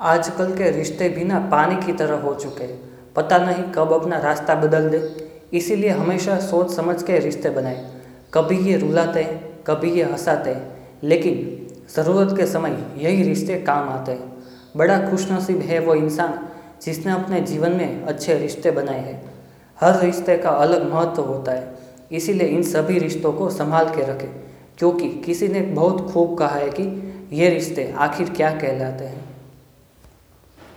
आजकल के रिश्ते बिना पानी की तरह हो चुके हैं। पता नहीं कब अपना रास्ता बदल दे। इसीलिए हमेशा सोच समझ के रिश्ते बनाए। कभी ये रुलाते हैं, कभी ये हंसाते हैं। लेकिन ज़रूरत के समय यही रिश्ते काम आते हैं। बड़ा खुशनसीब है वो इंसान जिसने अपने जीवन में अच्छे रिश्ते बनाए हैं। हर रिश्ते का अलग महत्व होता है। इसीलिए इन सभी रिश्तों को संभाल के रखें। क्योंकि किसी ने बहुत खूब कहा है कि ये रिश्ते आखिर क्या कहलाते हैं।